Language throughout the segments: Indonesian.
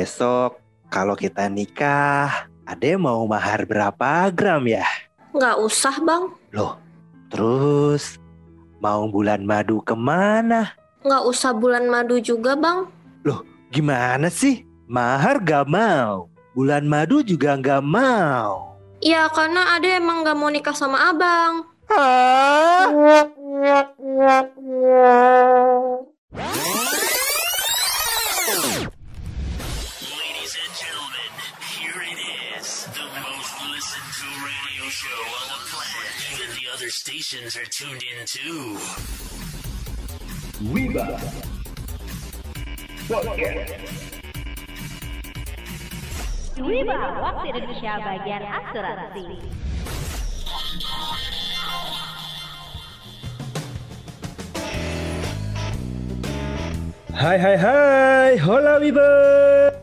besok kalau kita nikah, Ade mau mahar berapa gram ya? Nggak usah, Bang. Loh, terus mau bulan madu ke mana? Nggak usah bulan madu juga, Bang. Gimana sih? Mahar gak mau, bulan madu juga gak mau. Ya, karena Ade emang nggak mau nikah sama Abang. Hah? Stations are tuned in too. Wiba, waktu Indonesia bagian asuransi. Hai hai hai, hola Wiba.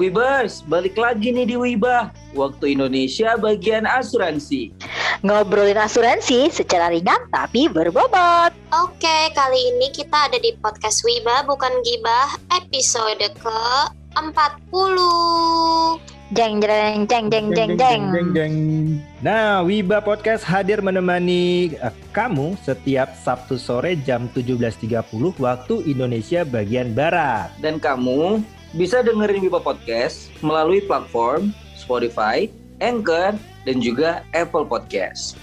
Wibers, balik lagi nih di Wiba. Waktu Indonesia bagian asuransi. Ngobrolin asuransi secara ringan tapi berbobot. Oke, kali ini kita ada di podcast Wiba bukan Gibah episode ke 40. Jeng jeng jeng jeng jeng jeng. jeng. Nah, Wiba Podcast hadir menemani eh, kamu setiap Sabtu sore jam 17.30 waktu Indonesia bagian Barat. Dan kamu bisa dengerin Wiba Podcast melalui platform Spotify, Anchor, dan juga Apple Podcast.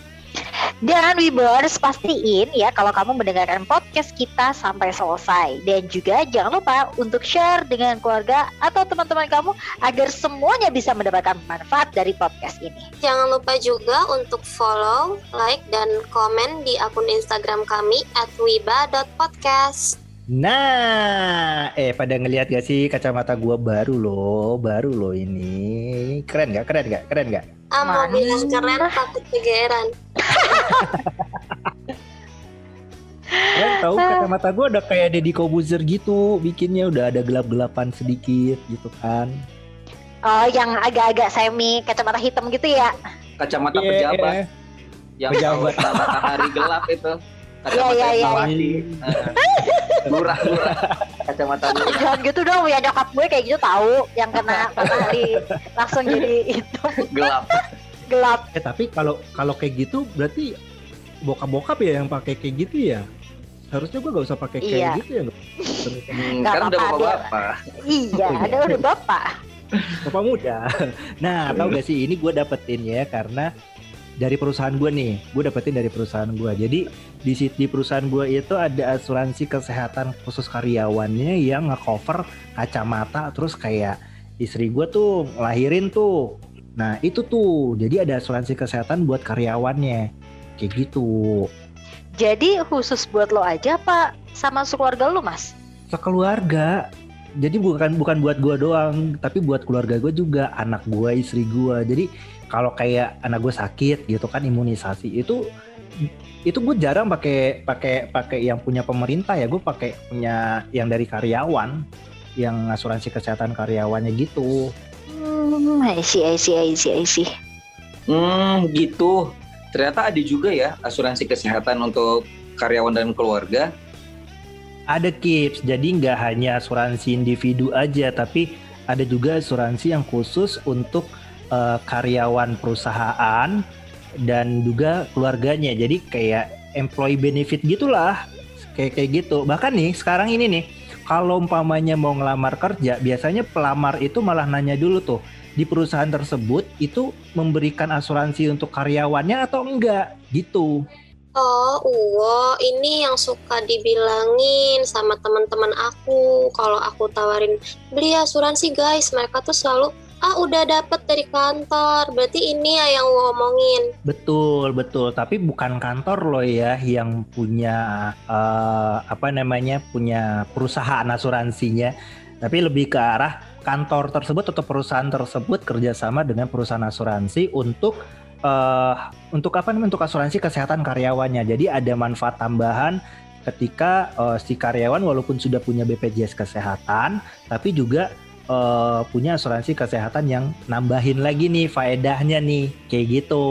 Dan Wibers pastiin ya kalau kamu mendengarkan podcast kita sampai selesai. Dan juga jangan lupa untuk share dengan keluarga atau teman-teman kamu agar semuanya bisa mendapatkan manfaat dari podcast ini. Jangan lupa juga untuk follow, like, dan komen di akun Instagram kami at wiba.podcast. Nah, eh pada ngelihat gak sih kacamata gua baru loh, baru loh ini. Keren gak? Keren gak? Keren gak? Ah, mau bilang keren takut kegeeran. Keren tahu kacamata gua udah kayak Deddy Kobuzer gitu, bikinnya udah ada gelap-gelapan sedikit gitu kan. Oh, yang agak-agak semi kacamata hitam gitu ya? Kacamata Iya, pejabat iya. yang Pejabat. matahari gelap itu. Kacamata Iya, iya, iya. Mawati. Lurah, lurah. Kacamata lurah. Jangan gitu dong, ya nyokap gue kayak gitu tahu yang kena matahari langsung jadi hitam Gelap. gelap. Eh tapi kalau kalau kayak gitu berarti bokap-bokap ya yang pakai kayak gitu ya? Harusnya gua gak usah pakai kayak Iya. gitu ya. Hmm, kan udah bapak-bapak. Iya, Oh, iya. ada udah bapak. Bapak muda. Nah, tahu gak sih ini gue dapetin ya karena dari perusahaan gue nih, gue dapetin dari perusahaan gue. Jadi di di perusahaan gue itu ada asuransi kesehatan khusus karyawannya yang ngecover kacamata, terus kayak istri gue tuh ngelahirin tuh. Nah itu tuh, jadi ada asuransi kesehatan buat karyawannya, kayak gitu. Jadi khusus buat lo aja pak sama sekeluarga lo mas? sekeluarga jadi bukan bukan buat gua doang tapi buat keluarga gue juga anak gua istri gua jadi kalau kayak anak gue sakit gitu kan imunisasi itu itu gue jarang pakai pakai pakai yang punya pemerintah ya gue pakai punya yang dari karyawan yang asuransi kesehatan karyawannya gitu Hmm, I see, I see, I see, I see. Hmm, gitu. Ternyata ada juga ya asuransi kesehatan untuk karyawan dan keluarga. ada kips jadi nggak hanya asuransi individu aja tapi ada juga asuransi yang khusus untuk eh, karyawan perusahaan dan juga keluarganya. Jadi kayak employee benefit gitulah kayak kayak gitu. Bahkan nih sekarang ini nih kalau umpamanya mau ngelamar kerja biasanya pelamar itu malah nanya dulu tuh di perusahaan tersebut itu memberikan asuransi untuk karyawannya atau enggak? Gitu. Oh, Uwo, ini yang suka dibilangin sama teman-teman aku. Kalau aku tawarin beli asuransi guys, mereka tuh selalu ah udah dapet dari kantor, berarti ini ya yang Uwo omongin. Betul, betul. Tapi bukan kantor loh ya yang punya eh, apa namanya punya perusahaan asuransinya, tapi lebih ke arah kantor tersebut atau perusahaan tersebut kerjasama dengan perusahaan asuransi untuk eh untuk apa namanya untuk asuransi kesehatan karyawannya. Jadi ada manfaat tambahan ketika eh, si karyawan walaupun sudah punya BPJS kesehatan, tapi juga eh, punya asuransi kesehatan yang nambahin lagi nih faedahnya nih. Kayak gitu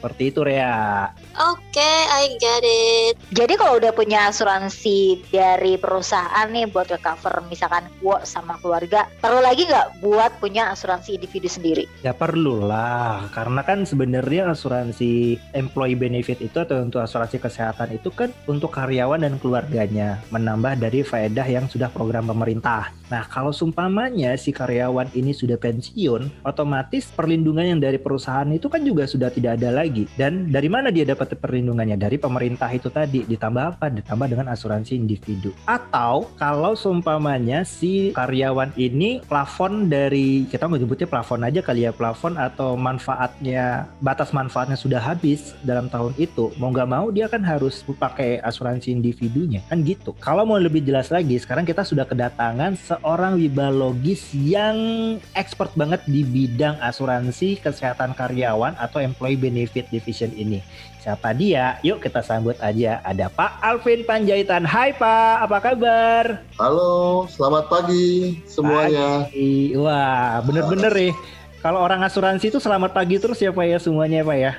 Seperti itu Rea. Oke, I get it. Jadi kalau udah punya asuransi dari perusahaan nih buat ke cover misalkan gua sama keluarga, perlu lagi nggak buat punya asuransi individu sendiri? Ya perlu lah, karena kan sebenarnya asuransi employee benefit itu atau untuk asuransi kesehatan itu kan untuk karyawan dan keluarganya, menambah dari faedah yang sudah program pemerintah. Nah kalau sumpamanya si karyawan ini sudah pensiun, otomatis perlindungan yang dari perusahaan itu kan juga sudah tidak ada lagi. Dan dari mana dia dapat perlindungannya? Dari pemerintah itu tadi, ditambah apa? Ditambah dengan asuransi individu. Atau kalau seumpamanya si karyawan ini plafon dari kita menyebutnya plafon aja kali ya plafon atau manfaatnya batas manfaatnya sudah habis dalam tahun itu mau nggak mau dia kan harus pakai asuransi individunya kan gitu kalau mau lebih jelas lagi sekarang kita sudah kedatangan seorang wibalogis yang expert banget di bidang asuransi kesehatan karyawan atau employee benefit division ini siapa dia yuk kita sambut aja ada Pak Alvin Panjaitan Hai Pak apa kabar Halo, selamat pagi semuanya. Pagi. Wah, bener-bener nih. Kalau orang asuransi itu selamat pagi terus ya Pak ya semuanya Pak ya.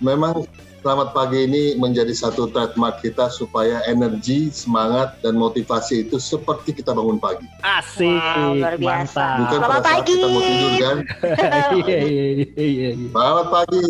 Memang selamat pagi ini menjadi satu trademark kita supaya energi, semangat, dan motivasi itu seperti kita bangun pagi. Asik. Wow, luar biasa. Mantap. Bukan Selamat pada saat pagi. kita mau tidur kan. Iya, iya, iya. Selamat pagi.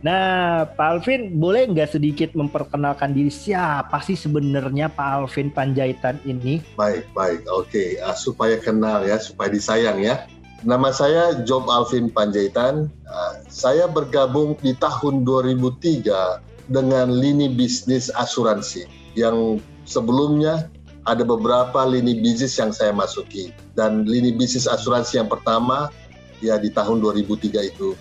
Nah, Pak Alvin boleh nggak sedikit memperkenalkan diri siapa sih sebenarnya Pak Alvin Panjaitan ini? Baik, baik. Oke, Ah, supaya kenal ya, supaya disayang ya. Nama saya Job Alvin Panjaitan. Ah, saya bergabung di tahun 2003 dengan lini bisnis asuransi yang sebelumnya ada beberapa lini bisnis yang saya masuki dan lini bisnis asuransi yang pertama ya di tahun 2003 itu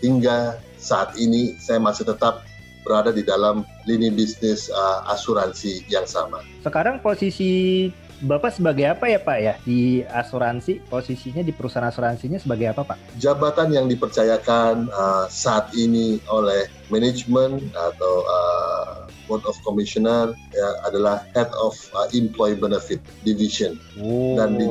hingga saat ini saya masih tetap berada di dalam lini bisnis ah, asuransi yang sama. Sekarang posisi Bapak sebagai apa ya Pak ya di asuransi? Posisinya di perusahaan asuransinya sebagai apa Pak? jabatan yang dipercayakan uh, saat ini oleh manajemen atau uh, board of commissioner ya, adalah head of uh, employee benefit division. Dan di-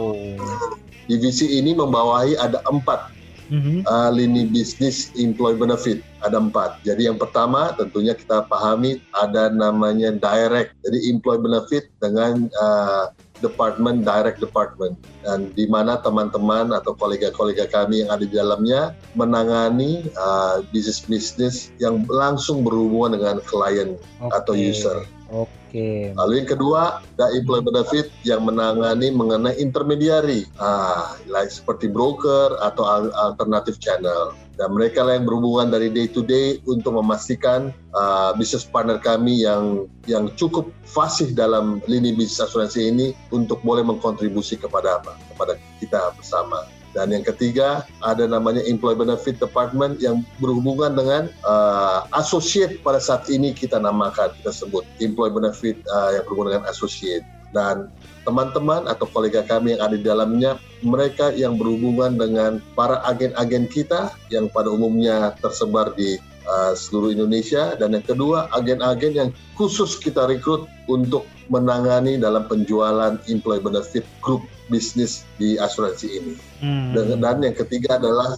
Divisi ini membawahi ada empat Mhm. uh, lini bisnis employee benefit ada empat. Jadi yang pertama tentunya kita pahami ada namanya direct. Jadi employee benefit dengan uh, department direct department dan di mana teman-teman atau kolega-kolega kami yang ada di dalamnya menangani uh, bisnis-bisnis yang langsung berhubungan dengan klien atau Oke. user. Oke. Lalu yang kedua, ada employee benefit yang menangani mengenai intermediary, ah, like seperti broker atau al- alternative channel. Dan mereka lah yang berhubungan dari day to day untuk memastikan ah, bisnis partner kami yang yang cukup fasih dalam lini bisnis asuransi ini untuk boleh mengkontribusi kepada apa? Kepada kita bersama. Dan yang ketiga ada namanya employee benefit department yang berhubungan dengan uh, associate pada saat ini kita namakan kita sebut employee benefit uh, yang berhubungan dengan associate dan teman-teman atau kolega kami yang ada di dalamnya mereka yang berhubungan dengan para agen-agen kita yang pada umumnya tersebar di uh, seluruh Indonesia dan yang kedua agen-agen yang khusus kita rekrut untuk menangani dalam penjualan employee benefit grup bisnis di asuransi ini. Hmm. Dan, dan yang ketiga adalah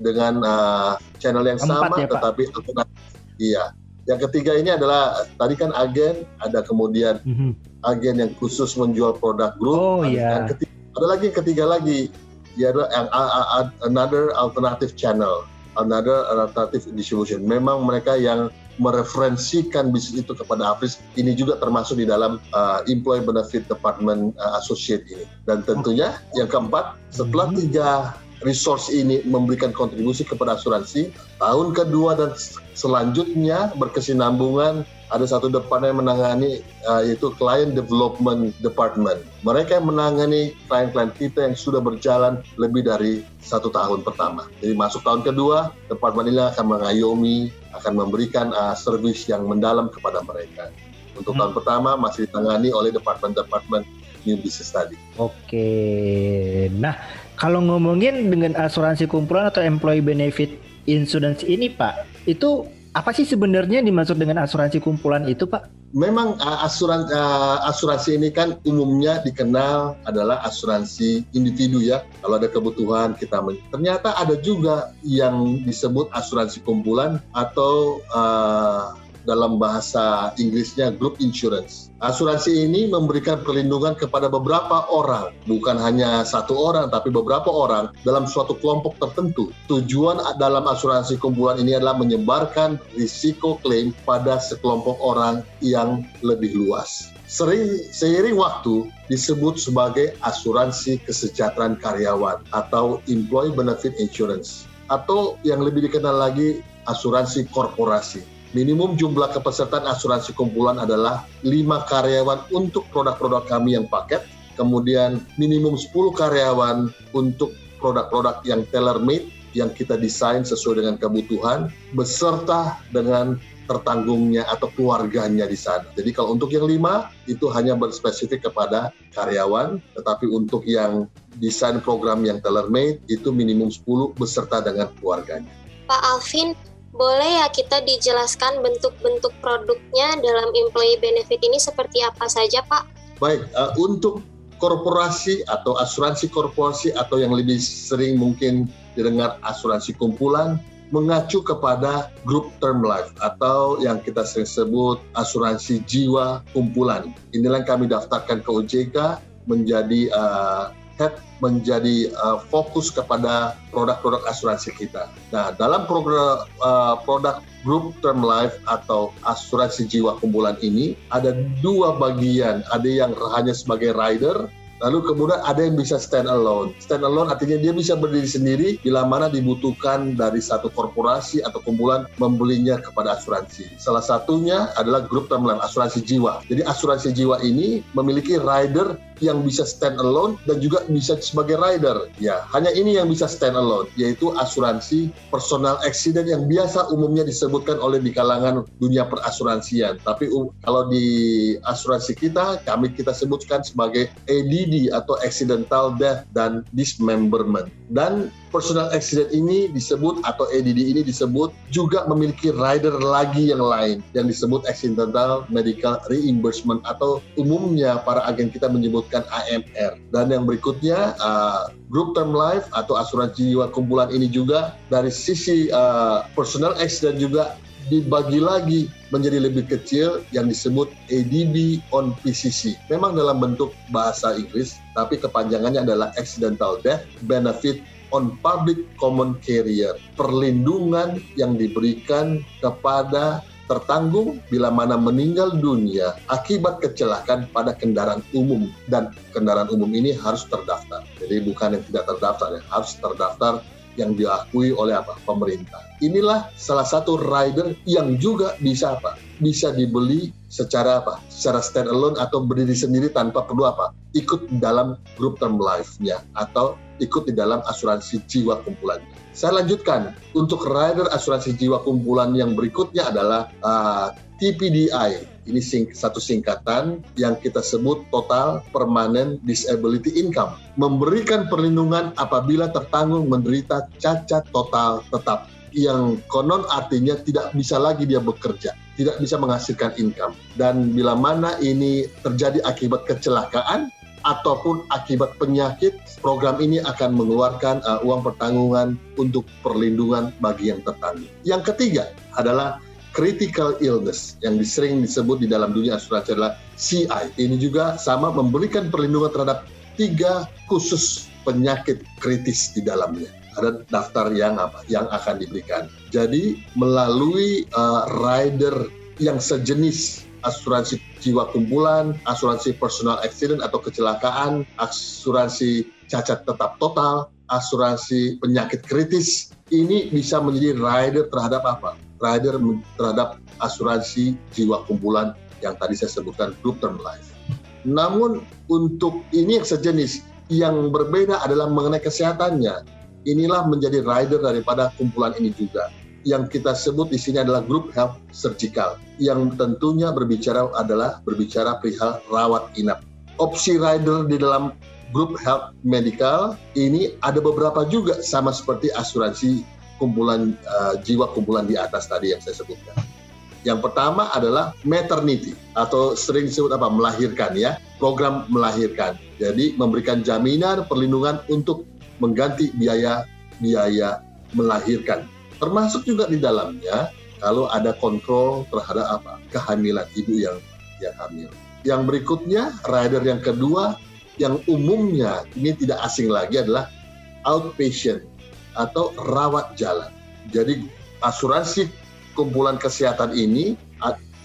dengan uh, channel yang Empat sama ya, tetapi alternatif. Iya. Yang ketiga ini adalah tadi kan agen, ada kemudian Mhm. Agen yang khusus menjual produk grup. Oh, ada, iya. ketiga, ada lagi yang ketiga lagi, ya adalah yang another alternative channel, another alternative distribution. Memang mereka yang mereferensikan bisnis itu kepada Afris ini juga termasuk di dalam uh, employee benefit department uh, associate ini. Dan tentunya yang keempat, setelah Mhm. tiga resource ini memberikan kontribusi kepada asuransi, tahun kedua dan selanjutnya berkesinambungan ada satu departemen yang menangani uh, yaitu client development department. Mereka yang menangani klien-klien kita yang sudah berjalan lebih dari satu tahun pertama. Jadi masuk tahun kedua, departemen ini akan mengayomi, akan memberikan uh, servis yang mendalam kepada mereka. Untuk Hmm. tahun pertama masih ditangani oleh departemen-departemen new business tadi. Oke. Nah, kalau ngomongin dengan asuransi kumpulan atau employee benefit insurance ini, Pak, itu apa sih sebenarnya dimaksud dengan asuransi kumpulan itu, Pak? memang uh, asuran, uh, asuransi ini kan umumnya dikenal adalah asuransi individu ya. Kalau ada kebutuhan kita men- ternyata ada juga yang disebut asuransi kumpulan atau uh, dalam bahasa Inggrisnya group insurance. Asuransi ini memberikan perlindungan kepada beberapa orang, bukan hanya satu orang, tapi beberapa orang dalam suatu kelompok tertentu. Tujuan dalam asuransi kumpulan ini adalah menyebarkan risiko klaim pada sekelompok orang yang lebih luas. Sering, seiring waktu disebut sebagai asuransi kesejahteraan karyawan atau employee benefit insurance atau yang lebih dikenal lagi asuransi korporasi. Minimum jumlah kepesertaan asuransi kumpulan adalah 5 karyawan untuk produk-produk kami yang paket, kemudian minimum 10 karyawan untuk produk-produk yang tailor-made yang kita desain sesuai dengan kebutuhan beserta dengan tertanggungnya atau keluarganya di sana. Jadi kalau untuk yang lima itu hanya berspesifik kepada karyawan, tetapi untuk yang desain program yang tailor-made itu minimum 10 beserta dengan keluarganya. Pak Alvin, boleh ya kita dijelaskan bentuk-bentuk produknya dalam employee benefit ini seperti apa saja, Pak? Baik, uh, untuk korporasi atau asuransi korporasi atau yang lebih sering mungkin didengar asuransi kumpulan mengacu kepada grup term life atau yang kita sering sebut asuransi jiwa kumpulan. Inilah yang kami daftarkan ke OJK menjadi uh, head menjadi uh, fokus kepada produk-produk asuransi kita. Nah, dalam program uh, produk grup term life atau asuransi jiwa kumpulan ini ada dua bagian. Ada yang hanya sebagai rider Lalu kemudian ada yang bisa stand alone. Stand alone artinya dia bisa berdiri sendiri bila mana dibutuhkan dari satu korporasi atau kumpulan membelinya kepada asuransi. Salah satunya adalah grup term life, asuransi jiwa. Jadi asuransi jiwa ini memiliki rider yang bisa stand alone dan juga bisa sebagai rider. Ya, hanya ini yang bisa stand alone, yaitu asuransi personal accident yang biasa umumnya disebutkan oleh di kalangan dunia perasuransian. Tapi kalau di asuransi kita, kami kita sebutkan sebagai ADD atau accidental death dan dismemberment. Dan personal accident ini disebut atau ADD ini disebut juga memiliki rider lagi yang lain yang disebut accidental medical reimbursement atau umumnya para agen kita menyebutkan AMR. Dan yang berikutnya uh, group term life atau asuransi jiwa kumpulan ini juga dari sisi uh, personal accident juga dibagi lagi menjadi lebih kecil yang disebut ADB on PCC. Memang dalam bentuk bahasa Inggris, tapi kepanjangannya adalah Accidental Death Benefit on Public Common Carrier. Perlindungan yang diberikan kepada tertanggung bila mana meninggal dunia akibat kecelakaan pada kendaraan umum dan kendaraan umum ini harus terdaftar. Jadi bukan yang tidak terdaftar ya, harus terdaftar yang diakui oleh apa? Pemerintah. Inilah salah satu rider yang juga bisa apa? Bisa dibeli secara apa? Secara stand alone atau berdiri sendiri tanpa perlu apa? Ikut dalam grup term life-nya atau ikut di dalam asuransi jiwa kumpulannya. Saya lanjutkan. Untuk rider asuransi jiwa kumpulan yang berikutnya adalah uh, TPDI. Ini sing, satu singkatan yang kita sebut Total Permanent Disability Income. Memberikan perlindungan apabila tertanggung menderita cacat total tetap. Yang konon artinya tidak bisa lagi dia bekerja, tidak bisa menghasilkan income. Dan bila mana ini terjadi akibat kecelakaan, ataupun akibat penyakit, program ini akan mengeluarkan uh, uang pertanggungan untuk perlindungan bagi yang tertanggung. Yang ketiga adalah critical illness yang sering disebut di dalam dunia asuransi adalah CI. Ini juga sama memberikan perlindungan terhadap tiga khusus penyakit kritis di dalamnya. Ada daftar yang apa yang akan diberikan. Jadi melalui uh, rider yang sejenis asuransi jiwa kumpulan, asuransi personal accident atau kecelakaan, asuransi cacat tetap total, asuransi penyakit kritis, ini bisa menjadi rider terhadap apa? rider terhadap asuransi jiwa kumpulan yang tadi saya sebutkan group term life. Namun untuk ini yang sejenis, yang berbeda adalah mengenai kesehatannya. Inilah menjadi rider daripada kumpulan ini juga. Yang kita sebut di sini adalah group health surgical, yang tentunya berbicara adalah berbicara perihal rawat inap. Opsi rider di dalam group health medical ini ada beberapa juga sama seperti asuransi kumpulan uh, jiwa kumpulan di atas tadi yang saya sebutkan. Yang pertama adalah maternity atau sering disebut apa melahirkan ya, program melahirkan. Jadi memberikan jaminan perlindungan untuk mengganti biaya biaya melahirkan. Termasuk juga di dalamnya kalau ada kontrol terhadap apa kehamilan ibu yang yang hamil. Yang berikutnya rider yang kedua yang umumnya ini tidak asing lagi adalah outpatient atau rawat jalan. Jadi asuransi kumpulan kesehatan ini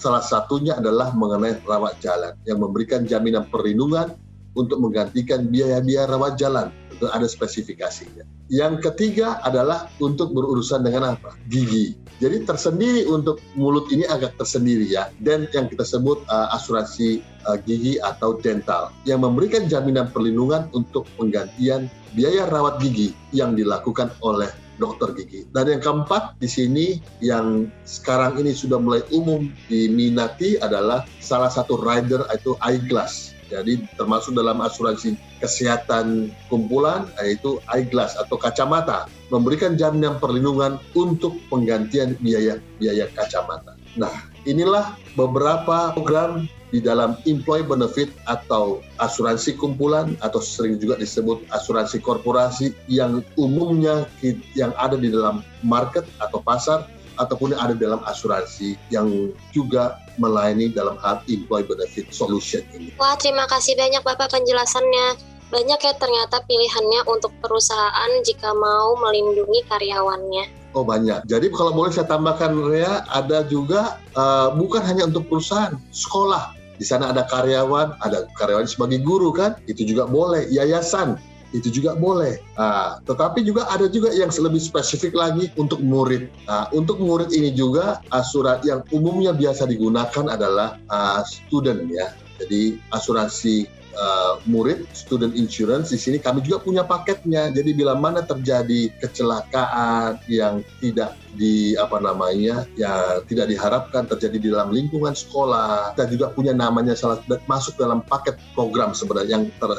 salah satunya adalah mengenai rawat jalan yang memberikan jaminan perlindungan untuk menggantikan biaya-biaya rawat jalan. Tentu ada spesifikasinya. Yang ketiga adalah untuk berurusan dengan apa? Gigi. Jadi tersendiri untuk mulut ini agak tersendiri ya. Dan yang kita sebut uh, asuransi uh, gigi atau dental yang memberikan jaminan perlindungan untuk penggantian biaya rawat gigi yang dilakukan oleh dokter gigi. Dan yang keempat di sini yang sekarang ini sudah mulai umum diminati adalah salah satu rider itu eyeglass. Jadi termasuk dalam asuransi kesehatan kumpulan yaitu eyeglass atau kacamata memberikan jaminan perlindungan untuk penggantian biaya biaya kacamata. Nah, inilah beberapa program di dalam employee benefit atau asuransi kumpulan atau sering juga disebut asuransi korporasi yang umumnya yang ada di dalam market atau pasar ataupun ada dalam asuransi yang juga melayani dalam hal employee benefit solution ini. Wah, terima kasih banyak Bapak penjelasannya. Banyak ya ternyata pilihannya untuk perusahaan jika mau melindungi karyawannya. Oh banyak. Jadi kalau boleh saya tambahkan Rea, ada juga uh, bukan hanya untuk perusahaan, sekolah di sana ada karyawan, ada karyawan sebagai guru kan, itu juga boleh. Yayasan, itu juga boleh. Nah, tetapi juga ada juga yang lebih spesifik lagi untuk murid. Nah, untuk murid ini juga asuransi yang umumnya biasa digunakan adalah uh, student ya. Jadi asuransi uh, murid student insurance di sini kami juga punya paketnya. Jadi bila mana terjadi kecelakaan yang tidak di apa namanya ya tidak diharapkan terjadi di dalam lingkungan sekolah, kita juga punya namanya salah masuk dalam paket program sebenarnya yang ter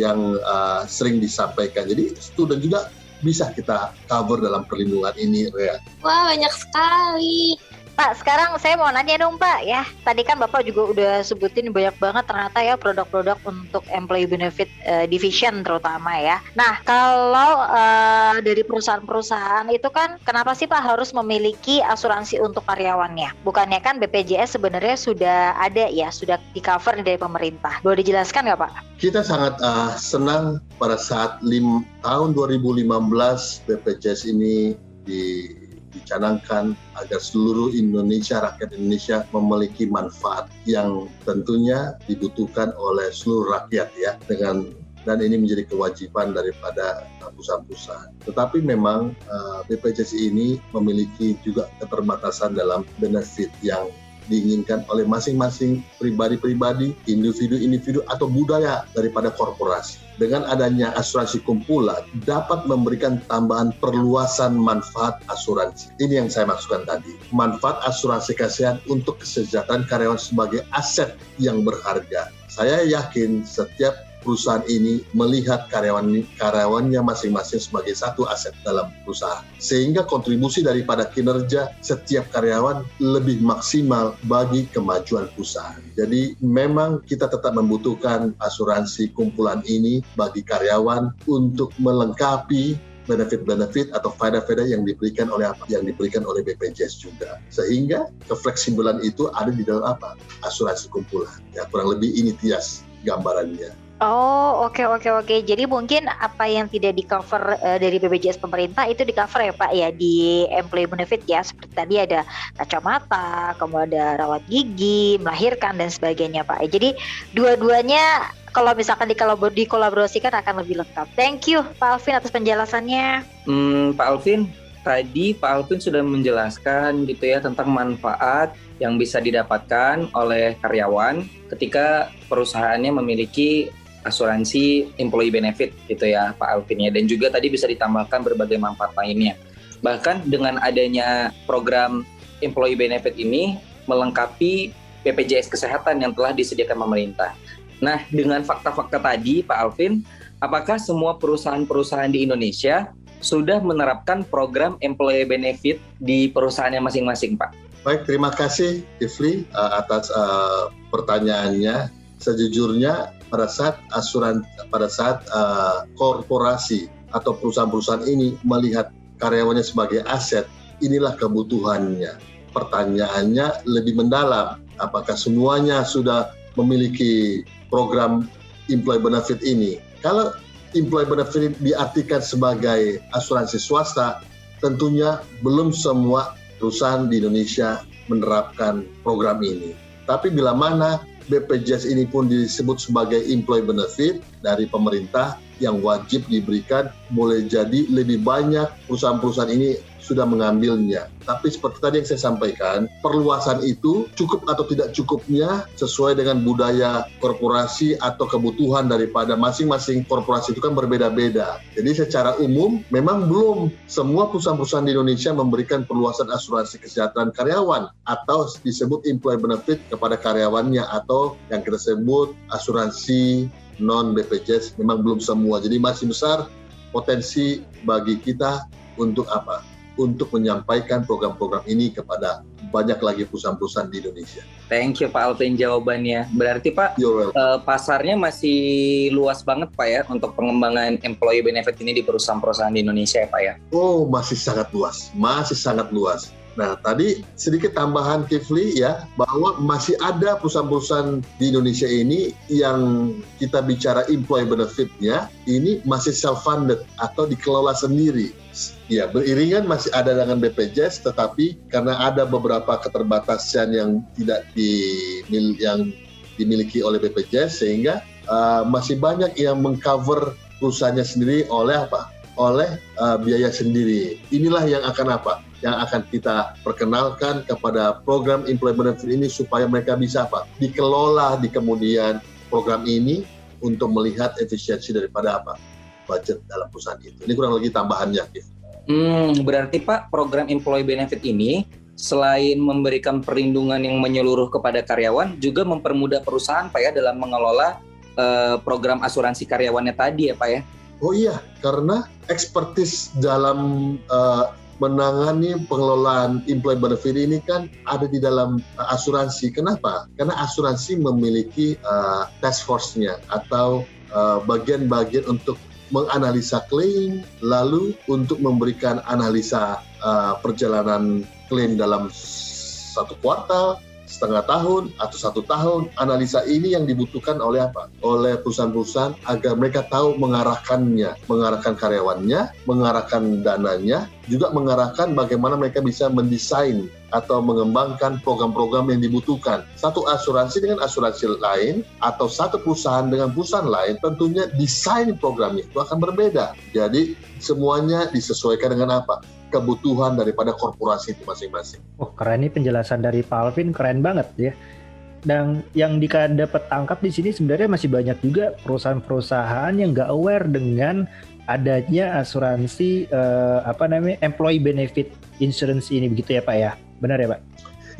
yang uh, sering disampaikan. Jadi student juga bisa kita cover dalam perlindungan ini, Rea. Wah, banyak sekali. Pak, sekarang saya mau nanya dong Pak ya. Tadi kan Bapak juga udah sebutin banyak banget ternyata ya produk-produk untuk employee benefit uh, division terutama ya. Nah, kalau uh, dari perusahaan-perusahaan itu kan kenapa sih Pak harus memiliki asuransi untuk karyawannya? Bukannya kan BPJS sebenarnya sudah ada ya, sudah di cover dari pemerintah. Boleh dijelaskan nggak Pak? Kita sangat uh, senang pada saat lim, tahun 2015 BPJS ini di dicanangkan agar seluruh Indonesia, rakyat Indonesia memiliki manfaat yang tentunya dibutuhkan oleh seluruh rakyat ya dengan dan ini menjadi kewajiban daripada perusahaan-perusahaan. Tetapi memang uh, BPJS ini memiliki juga keterbatasan dalam benefit yang diinginkan oleh masing-masing pribadi-pribadi, individu-individu atau budaya daripada korporasi. Dengan adanya asuransi kumpulan dapat memberikan tambahan perluasan manfaat asuransi. Ini yang saya maksudkan tadi. Manfaat asuransi kesehatan untuk kesejahteraan karyawan sebagai aset yang berharga. Saya yakin setiap perusahaan ini melihat karyawan karyawannya masing-masing sebagai satu aset dalam perusahaan sehingga kontribusi daripada kinerja setiap karyawan lebih maksimal bagi kemajuan perusahaan. Jadi memang kita tetap membutuhkan asuransi kumpulan ini bagi karyawan untuk melengkapi benefit-benefit atau faedah-faedah yang diberikan oleh apa? Yang diberikan oleh BPJS juga. Sehingga kefleksibelan itu ada di dalam apa? Asuransi kumpulan. Ya kurang lebih ini tias gambarannya. Oh, oke okay, oke okay, oke. Okay. Jadi mungkin apa yang tidak di cover uh, dari BPJS pemerintah itu di cover ya Pak ya di employee benefit ya. Seperti tadi ada kacamata, kemudian ada rawat gigi, melahirkan dan sebagainya Pak. Jadi dua-duanya kalau misalkan dikolaborasikan akan lebih lengkap. Thank you Pak Alvin atas penjelasannya. Hmm, Pak Alvin, tadi Pak Alvin sudah menjelaskan gitu ya tentang manfaat yang bisa didapatkan oleh karyawan ketika perusahaannya memiliki asuransi employee benefit gitu ya Pak Alvin ya dan juga tadi bisa ditambahkan berbagai manfaat lainnya. Bahkan dengan adanya program employee benefit ini melengkapi BPJS kesehatan yang telah disediakan pemerintah. Nah, dengan fakta-fakta tadi Pak Alvin, apakah semua perusahaan-perusahaan di Indonesia sudah menerapkan program employee benefit di perusahaannya masing-masing, Pak? Baik, terima kasih Ifli uh, atas uh, pertanyaannya. Sejujurnya pada saat asuran pada saat uh, korporasi atau perusahaan-perusahaan ini melihat karyawannya sebagai aset, inilah kebutuhannya. Pertanyaannya lebih mendalam, apakah semuanya sudah memiliki program employee benefit ini? Kalau employee benefit diartikan sebagai asuransi swasta, tentunya belum semua perusahaan di Indonesia menerapkan program ini. Tapi bila mana BPJS ini pun disebut sebagai employee benefit dari pemerintah yang wajib diberikan, boleh jadi lebih banyak perusahaan-perusahaan ini sudah mengambilnya. Tapi seperti tadi yang saya sampaikan, perluasan itu cukup atau tidak cukupnya sesuai dengan budaya korporasi atau kebutuhan daripada masing-masing korporasi itu kan berbeda-beda. Jadi secara umum memang belum semua perusahaan-perusahaan di Indonesia memberikan perluasan asuransi kesehatan karyawan atau disebut employee benefit kepada karyawannya atau yang kita sebut asuransi non BPJS memang belum semua. Jadi masih besar potensi bagi kita untuk apa? Untuk menyampaikan program-program ini kepada banyak lagi perusahaan-perusahaan di Indonesia. Thank you Pak Alvin jawabannya. Berarti Pak uh, pasarnya masih luas banget Pak ya untuk pengembangan employee benefit ini di perusahaan-perusahaan di Indonesia ya Pak ya? Oh masih sangat luas, masih sangat luas. Nah, tadi sedikit tambahan Kifli ya, bahwa masih ada perusahaan-perusahaan di Indonesia ini yang kita bicara employee benefitnya, ini masih self-funded atau dikelola sendiri. Ya, beriringan masih ada dengan BPJS, tetapi karena ada beberapa keterbatasan yang tidak di, yang dimiliki oleh BPJS, sehingga uh, masih banyak yang mengcover perusahaannya sendiri oleh apa? Oleh uh, biaya sendiri. Inilah yang akan apa? Yang akan kita perkenalkan kepada program benefit ini supaya mereka bisa apa? Dikelola di kemudian program ini untuk melihat efisiensi daripada apa? Budget dalam perusahaan itu. Ini kurang lebih tambahannya, Hmm, berarti Pak, program employee benefit ini selain memberikan perlindungan yang menyeluruh kepada karyawan, juga mempermudah perusahaan Pak ya dalam mengelola uh, program asuransi karyawannya tadi ya Pak ya? Oh iya, karena ekspertis dalam uh, menangani pengelolaan employee benefit ini kan ada di dalam uh, asuransi. Kenapa? Karena asuransi memiliki uh, task force-nya atau bagian-bagian uh, untuk menganalisa klaim, lalu untuk memberikan analisa uh, perjalanan klaim dalam satu kuartal, setengah tahun atau satu tahun analisa ini yang dibutuhkan oleh apa? Oleh perusahaan-perusahaan agar mereka tahu mengarahkannya mengarahkan karyawannya mengarahkan dananya juga mengarahkan bagaimana mereka bisa mendesain atau mengembangkan program-program yang dibutuhkan satu asuransi dengan asuransi lain atau satu perusahaan dengan perusahaan lain tentunya desain programnya itu akan berbeda jadi semuanya disesuaikan dengan apa kebutuhan daripada korporasi itu masing-masing. Oh keren nih penjelasan dari Pak Alvin keren banget ya. Dan yang dapat tangkap di sini sebenarnya masih banyak juga perusahaan-perusahaan yang nggak aware dengan adanya asuransi uh, apa namanya employee benefit insurance ini begitu ya Pak ya. Benar ya Pak?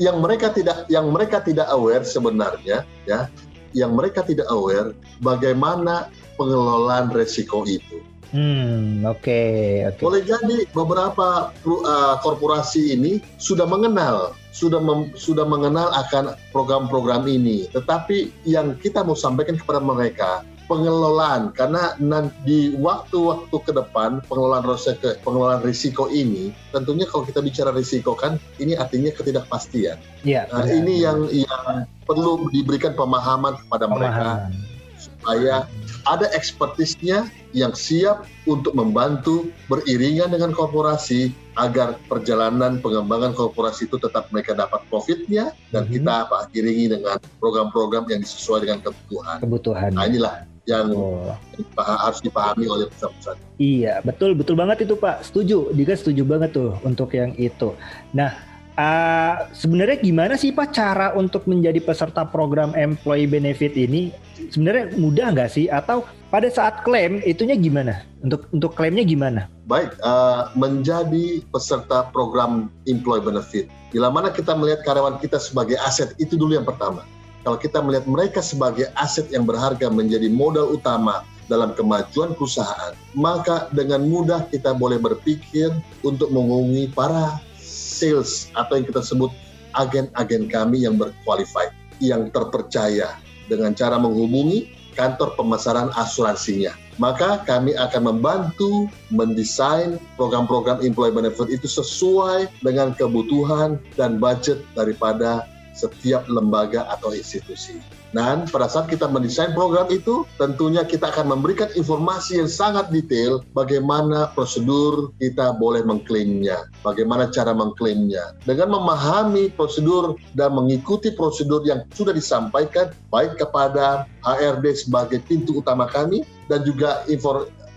Yang mereka tidak yang mereka tidak aware sebenarnya ya, yang mereka tidak aware bagaimana pengelolaan resiko itu. Hmm, oke. Okay, okay. Boleh jadi beberapa uh, korporasi ini sudah mengenal, sudah mem, sudah mengenal akan program-program ini. Tetapi yang kita mau sampaikan kepada mereka pengelolaan karena nanti di waktu-waktu ke depan pengelolaan risiko, pengelolaan risiko ini tentunya kalau kita bicara risiko kan ini artinya ketidakpastian. Iya. Nah, ini yang yang perlu diberikan pemahaman kepada pemahaman. mereka supaya ada ekspertisnya yang siap untuk membantu beriringan dengan korporasi agar perjalanan pengembangan korporasi itu tetap mereka dapat profitnya dan hmm. kita apa iringi dengan program-program yang sesuai dengan kebutuhan. Kebutuhan. Nah inilah yang oh. harus dipahami oleh perusahaan-perusahaan. Iya betul betul banget itu Pak. Setuju, Dika setuju banget tuh untuk yang itu. Nah Uh, sebenarnya gimana sih Pak cara untuk menjadi peserta program employee benefit ini? Sebenarnya mudah nggak sih? Atau pada saat klaim itunya gimana? Untuk untuk klaimnya gimana? Baik, uh, menjadi peserta program employee benefit. Bila mana kita melihat karyawan kita sebagai aset itu dulu yang pertama. Kalau kita melihat mereka sebagai aset yang berharga menjadi modal utama dalam kemajuan perusahaan, maka dengan mudah kita boleh berpikir untuk menghubungi para sales atau yang kita sebut agen-agen kami yang berqualified, yang terpercaya dengan cara menghubungi kantor pemasaran asuransinya. Maka kami akan membantu mendesain program-program employee benefit itu sesuai dengan kebutuhan dan budget daripada setiap lembaga atau institusi. Dan pada saat kita mendesain program itu, tentunya kita akan memberikan informasi yang sangat detail bagaimana prosedur kita boleh mengklaimnya, bagaimana cara mengklaimnya. Dengan memahami prosedur dan mengikuti prosedur yang sudah disampaikan, baik kepada HRD sebagai pintu utama kami, dan juga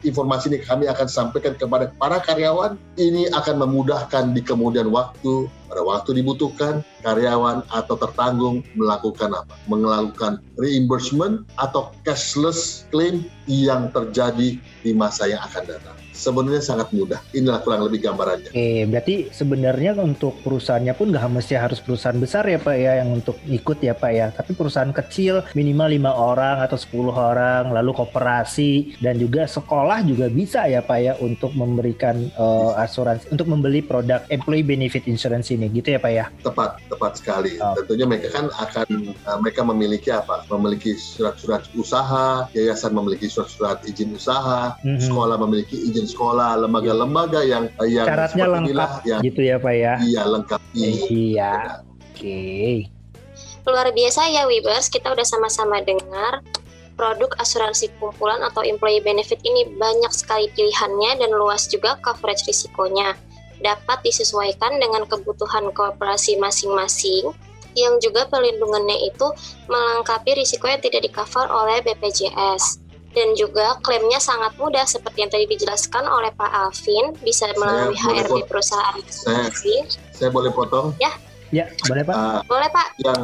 informasi ini kami akan sampaikan kepada para karyawan. Ini akan memudahkan di kemudian waktu pada waktu dibutuhkan karyawan atau tertanggung melakukan apa? Melakukan reimbursement atau cashless claim yang terjadi di masa yang akan datang sebenarnya sangat mudah. Inilah kurang lebih gambarannya. Oke, berarti sebenarnya untuk perusahaannya pun nggak mesti harus perusahaan besar ya Pak ya yang untuk ikut ya Pak ya. Tapi perusahaan kecil minimal lima orang atau 10 orang, lalu koperasi dan juga sekolah juga bisa ya Pak ya untuk memberikan uh, asuransi, untuk membeli produk employee benefit insurance ini gitu ya Pak ya. Tepat, tepat sekali. Oh. Tentunya mereka kan akan uh, mereka memiliki apa? Memiliki surat-surat usaha, yayasan memiliki surat-surat izin usaha, mm -hmm. sekolah memiliki izin izin sekolah, lembaga-lembaga yang yang syaratnya lengkap yang, gitu ya Pak ya. Iya, lengkap. Iya. Oke. Okay. Luar biasa ya Wibers, kita udah sama-sama dengar produk asuransi kumpulan atau employee benefit ini banyak sekali pilihannya dan luas juga coverage risikonya. Dapat disesuaikan dengan kebutuhan kooperasi masing-masing yang juga perlindungannya itu melengkapi risiko yang tidak di cover oleh BPJS dan juga klaimnya sangat mudah seperti yang tadi dijelaskan oleh Pak Alvin bisa melalui saya HRD perusahaan saya, saya boleh potong? Ya. Ya boleh Pak. Uh, boleh Pak. yang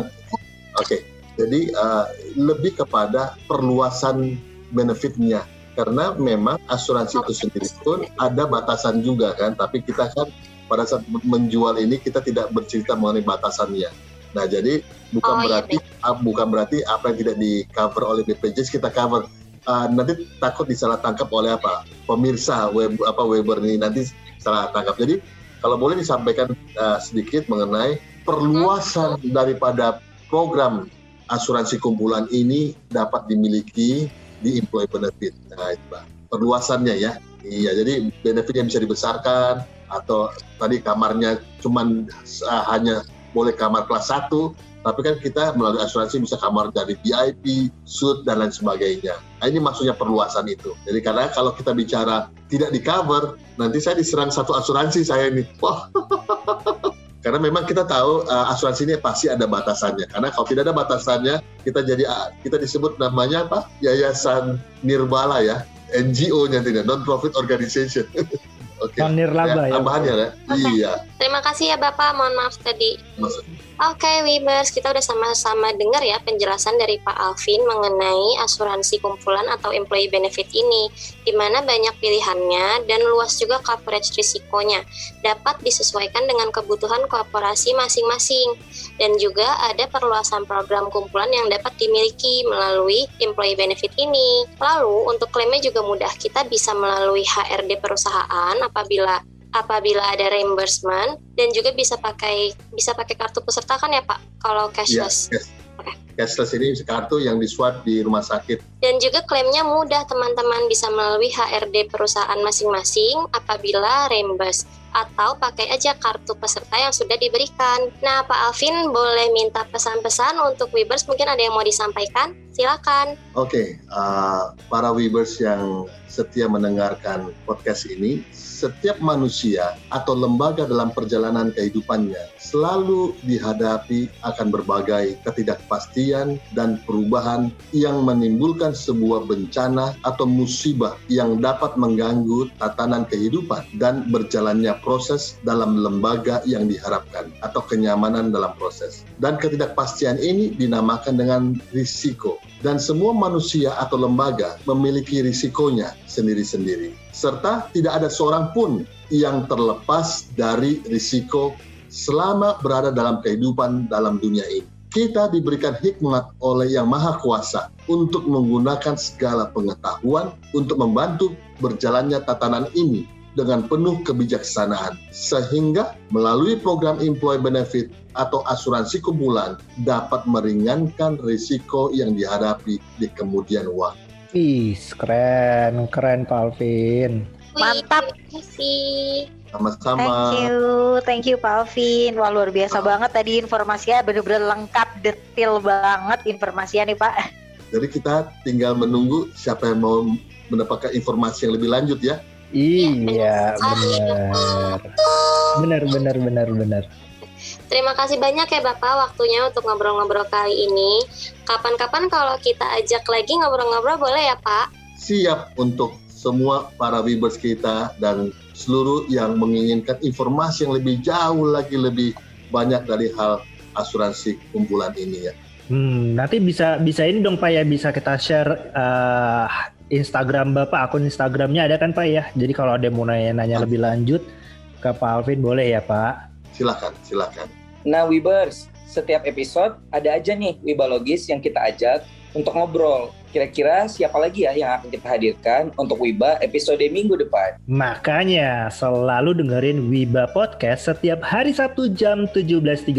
oke. Okay. jadi uh, lebih kepada perluasan benefitnya. Karena memang asuransi itu sendiri pun ada batasan juga kan. Tapi kita kan pada saat menjual ini kita tidak bercerita mengenai batasannya. Nah, jadi bukan oh, iya, berarti iya, bukan berarti apa yang tidak di cover oleh BPJS kita cover uh, nanti takut disalah tangkap oleh apa pemirsa web apa Weber ini nanti salah tangkap. Jadi kalau boleh disampaikan uh, sedikit mengenai perluasan daripada program asuransi kumpulan ini dapat dimiliki di employee benefit. Nah, itu Pak. Perluasannya ya. Iya, jadi benefit yang bisa dibesarkan atau tadi kamarnya cuman uh, hanya boleh kamar kelas 1 tapi kan kita melalui asuransi bisa kamar dari VIP, suit dan lain sebagainya. Nah, ini maksudnya perluasan itu. Jadi karena kalau kita bicara tidak di cover, nanti saya diserang satu asuransi saya ini. Wah. karena memang kita tahu uh, asuransi ini pasti ada batasannya. Karena kalau tidak ada batasannya, kita jadi uh, kita disebut namanya apa? Yayasan Nirbala ya, NGO-nya tidak non profit organization. Oke. Okay. Nirlaba ya. Tambahannya ya. Okay. Iya. Terima kasih ya Bapak. Mohon maaf tadi. Oke, okay, Wibers, kita udah sama-sama dengar ya penjelasan dari Pak Alvin mengenai asuransi kumpulan atau employee benefit ini, di mana banyak pilihannya dan luas juga coverage risikonya, dapat disesuaikan dengan kebutuhan korporasi masing-masing, dan juga ada perluasan program kumpulan yang dapat dimiliki melalui employee benefit ini. Lalu, untuk klaimnya juga mudah, kita bisa melalui HRD perusahaan apabila apabila ada reimbursement dan juga bisa pakai bisa pakai kartu peserta kan ya Pak kalau cashless. Ya, yes. Okay. Cashless ini kartu yang diswap di rumah sakit. Dan juga klaimnya mudah teman-teman bisa melalui HRD perusahaan masing-masing apabila reimburse atau pakai aja kartu peserta yang sudah diberikan. Nah, Pak Alvin boleh minta pesan-pesan untuk Webers mungkin ada yang mau disampaikan? Silakan. Oke, okay, uh, para Webers yang setia mendengarkan podcast ini, setiap manusia atau lembaga dalam perjalanan kehidupannya selalu dihadapi akan berbagai ketidakpastian dan perubahan yang menimbulkan sebuah bencana atau musibah yang dapat mengganggu tatanan kehidupan dan berjalannya proses dalam lembaga yang diharapkan atau kenyamanan dalam proses. Dan ketidakpastian ini dinamakan dengan risiko dan semua manusia atau lembaga memiliki risikonya sendiri-sendiri. Serta tidak ada seorang pun yang terlepas dari risiko selama berada dalam kehidupan dalam dunia ini. Kita diberikan hikmat oleh Yang Maha Kuasa untuk menggunakan segala pengetahuan untuk membantu berjalannya tatanan ini dengan penuh kebijaksanaan. Sehingga melalui program employee benefit atau asuransi kumpulan dapat meringankan risiko yang dihadapi di kemudian waktu. Ih, keren, keren Pak Alvin. Mantap. terima kasih. Sama-sama. Thank you, thank you Pak Alvin. Wah luar biasa banget tadi informasinya bener-bener lengkap, detail banget informasinya nih Pak. Jadi kita tinggal menunggu siapa yang mau mendapatkan informasi yang lebih lanjut ya. Iya, sekali, benar. Benar, benar, benar, benar. Terima kasih banyak ya Bapak waktunya untuk ngobrol-ngobrol kali ini. Kapan-kapan kalau kita ajak lagi ngobrol-ngobrol boleh ya Pak? Siap untuk semua para viewers kita dan seluruh yang menginginkan informasi yang lebih jauh lagi lebih banyak dari hal asuransi kumpulan ini ya. Hmm, nanti bisa bisa ini dong Pak ya bisa kita share eh, Instagram Bapak, akun Instagramnya ada kan Pak ya. Jadi kalau ada yang mau nanya-nanya lebih lanjut ke Pak Alvin boleh ya Pak. Silakan, silakan. Nah, Wibers, setiap episode ada aja nih Wibalogis yang kita ajak untuk ngobrol. Kira-kira siapa lagi ya yang akan kita hadirkan untuk Wiba episode minggu depan? Makanya selalu dengerin Wiba Podcast setiap hari Sabtu jam 17.30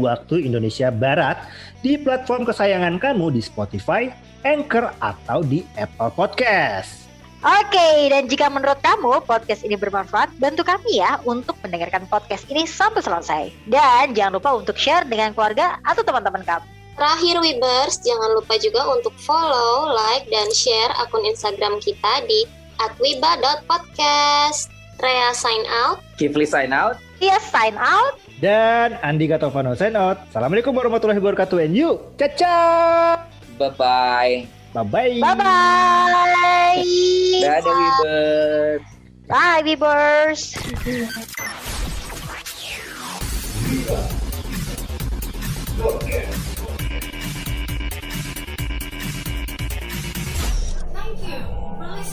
waktu Indonesia Barat di platform kesayangan kamu di Spotify, Anchor, atau di Apple Podcast. Oke, dan jika menurut kamu podcast ini bermanfaat, bantu kami ya untuk mendengarkan podcast ini sampai selesai. Dan jangan lupa untuk share dengan keluarga atau teman-teman kamu. Terakhir Webers, jangan lupa juga untuk follow, like, dan share akun Instagram kita di @wiba.podcast. Rea sign out. Kifli sign out. Iya, sign out. Dan Andika Tovano sign out. Assalamualaikum warahmatullahi wabarakatuh and you. Caca. Bye-bye. Bye-bye. Bye-bye. Dadah Wibers. Bye, Bibers. Thank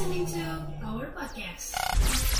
listening to our podcast.